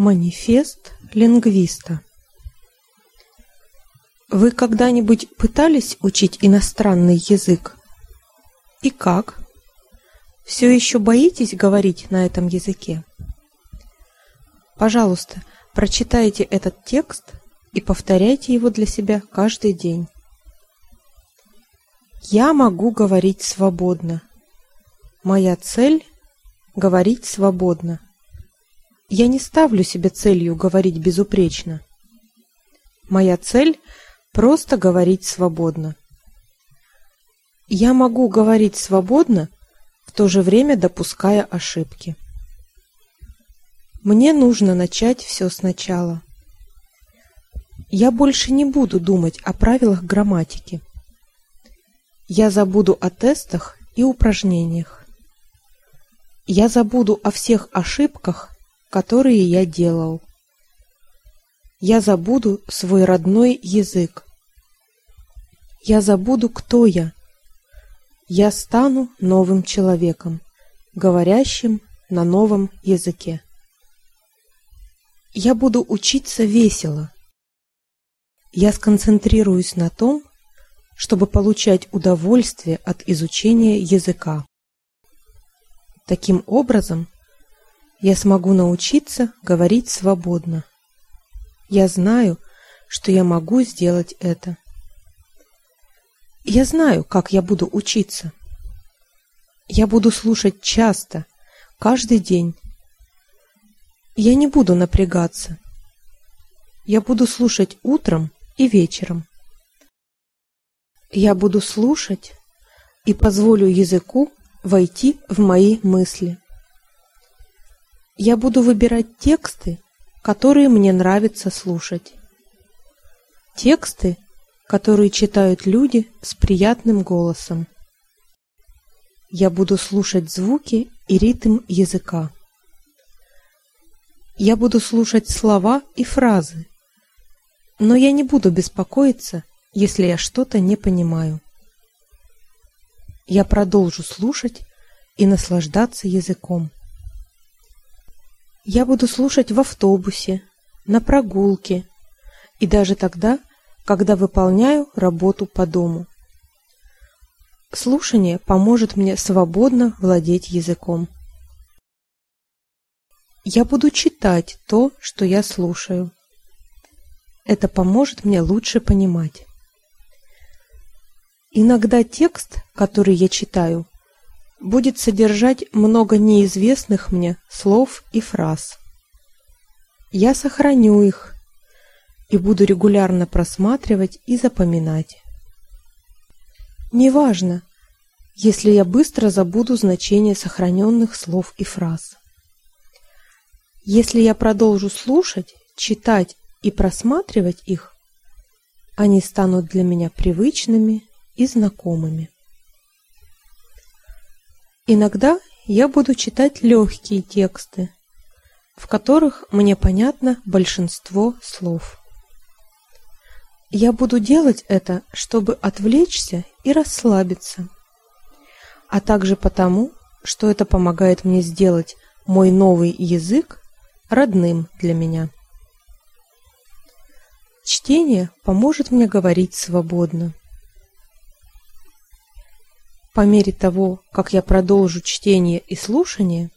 Манифест лингвиста Вы когда-нибудь пытались учить иностранный язык? И как? Все еще боитесь говорить на этом языке? Пожалуйста, прочитайте этот текст и повторяйте его для себя каждый день. Я могу говорить свободно. Моя цель – говорить свободно. Я не ставлю себе целью говорить безупречно. Моя цель – просто говорить свободно. Я могу говорить свободно, в то же время допуская ошибки. Мне нужно начать все сначала. Я больше не буду думать о правилах грамматики. Я забуду о тестах и упражнениях. Я забуду о всех ошибках, которые я делал. Я забуду свой родной язык. Я забуду, кто я. Я стану новым человеком, говорящим на новом языке. Я буду учиться весело. Я сконцентрируюсь на том, чтобы получать удовольствие от изучения языка. Таким образом, я смогу научиться говорить свободно. Я знаю, что я могу сделать это. Я знаю, как я буду учиться. Я буду слушать часто, каждый день. Я не буду напрягаться. Я буду слушать утром и вечером. Я буду слушать и позволю языку войти в мои мысли. Я буду выбирать тексты, которые мне нравится слушать. Тексты, которые читают люди с приятным голосом. Я буду слушать звуки и ритм языка. Я буду слушать слова и фразы, но я не буду беспокоиться, если я что-то не понимаю. Я продолжу слушать и наслаждаться языком. Я буду слушать в автобусе, на прогулке и даже тогда, когда выполняю работу по дому. Слушание поможет мне свободно владеть языком. Я буду читать то, что я слушаю. Это поможет мне лучше понимать. Иногда текст, который я читаю, будет содержать много неизвестных мне слов и фраз. Я сохраню их и буду регулярно просматривать и запоминать. Неважно, если я быстро забуду значение сохраненных слов и фраз. Если я продолжу слушать, читать и просматривать их, они станут для меня привычными и знакомыми. Иногда я буду читать легкие тексты, в которых мне понятно большинство слов. Я буду делать это, чтобы отвлечься и расслабиться, а также потому, что это помогает мне сделать мой новый язык родным для меня. Чтение поможет мне говорить свободно. По мере того, как я продолжу чтение и слушание,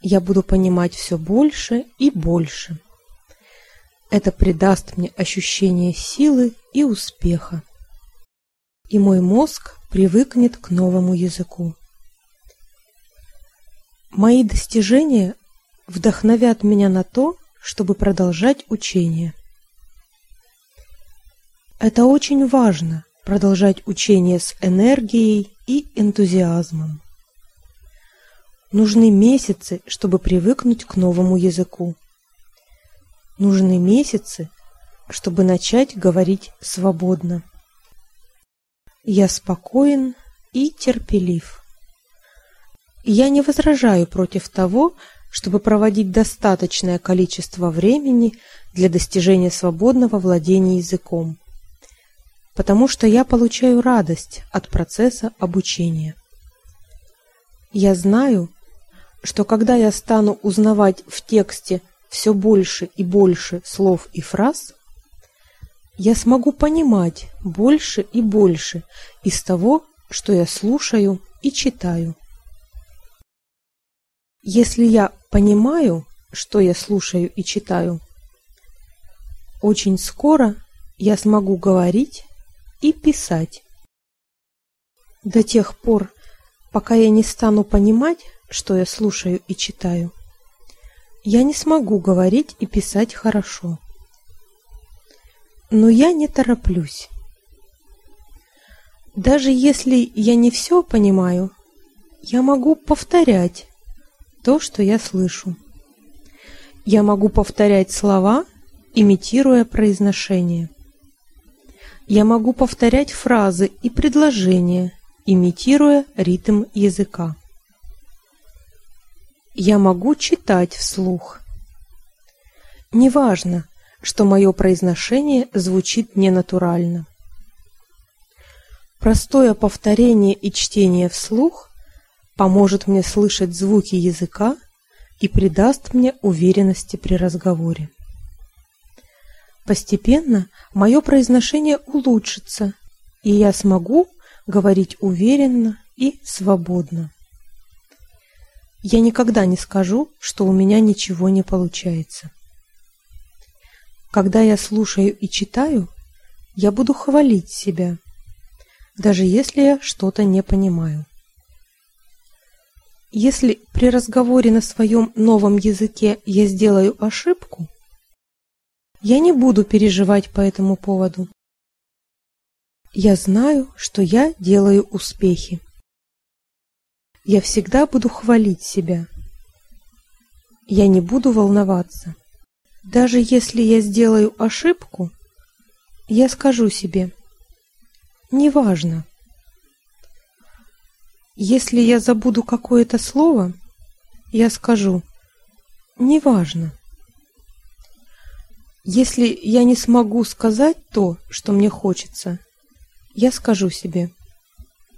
я буду понимать все больше и больше. Это придаст мне ощущение силы и успеха. И мой мозг привыкнет к новому языку. Мои достижения вдохновят меня на то, чтобы продолжать учение. Это очень важно продолжать учение с энергией и энтузиазмом. Нужны месяцы, чтобы привыкнуть к новому языку. Нужны месяцы, чтобы начать говорить свободно. Я спокоен и терпелив. Я не возражаю против того, чтобы проводить достаточное количество времени для достижения свободного владения языком потому что я получаю радость от процесса обучения. Я знаю, что когда я стану узнавать в тексте все больше и больше слов и фраз, я смогу понимать больше и больше из того, что я слушаю и читаю. Если я понимаю, что я слушаю и читаю, очень скоро я смогу говорить и писать. До тех пор, пока я не стану понимать, что я слушаю и читаю, я не смогу говорить и писать хорошо. Но я не тороплюсь. Даже если я не все понимаю, я могу повторять то, что я слышу. Я могу повторять слова, имитируя произношение. Я могу повторять фразы и предложения, имитируя ритм языка. Я могу читать вслух. Неважно, что мое произношение звучит ненатурально. Простое повторение и чтение вслух поможет мне слышать звуки языка и придаст мне уверенности при разговоре. Постепенно мое произношение улучшится, и я смогу говорить уверенно и свободно. Я никогда не скажу, что у меня ничего не получается. Когда я слушаю и читаю, я буду хвалить себя, даже если я что-то не понимаю. Если при разговоре на своем новом языке я сделаю ошибку, я не буду переживать по этому поводу. Я знаю, что я делаю успехи. Я всегда буду хвалить себя. Я не буду волноваться. Даже если я сделаю ошибку, я скажу себе, неважно. Если я забуду какое-то слово, я скажу, неважно. Если я не смогу сказать то, что мне хочется, я скажу себе,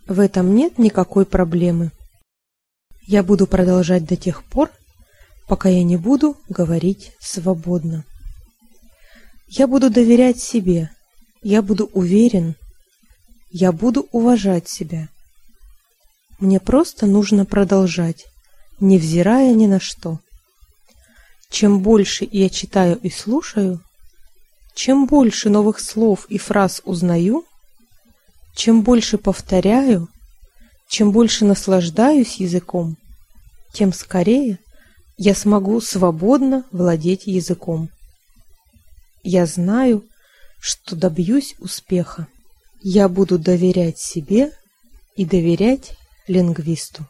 в этом нет никакой проблемы. Я буду продолжать до тех пор, пока я не буду говорить свободно. Я буду доверять себе, я буду уверен, я буду уважать себя. Мне просто нужно продолжать, невзирая ни на что. Чем больше я читаю и слушаю, чем больше новых слов и фраз узнаю, чем больше повторяю, чем больше наслаждаюсь языком, тем скорее я смогу свободно владеть языком. Я знаю, что добьюсь успеха. Я буду доверять себе и доверять лингвисту.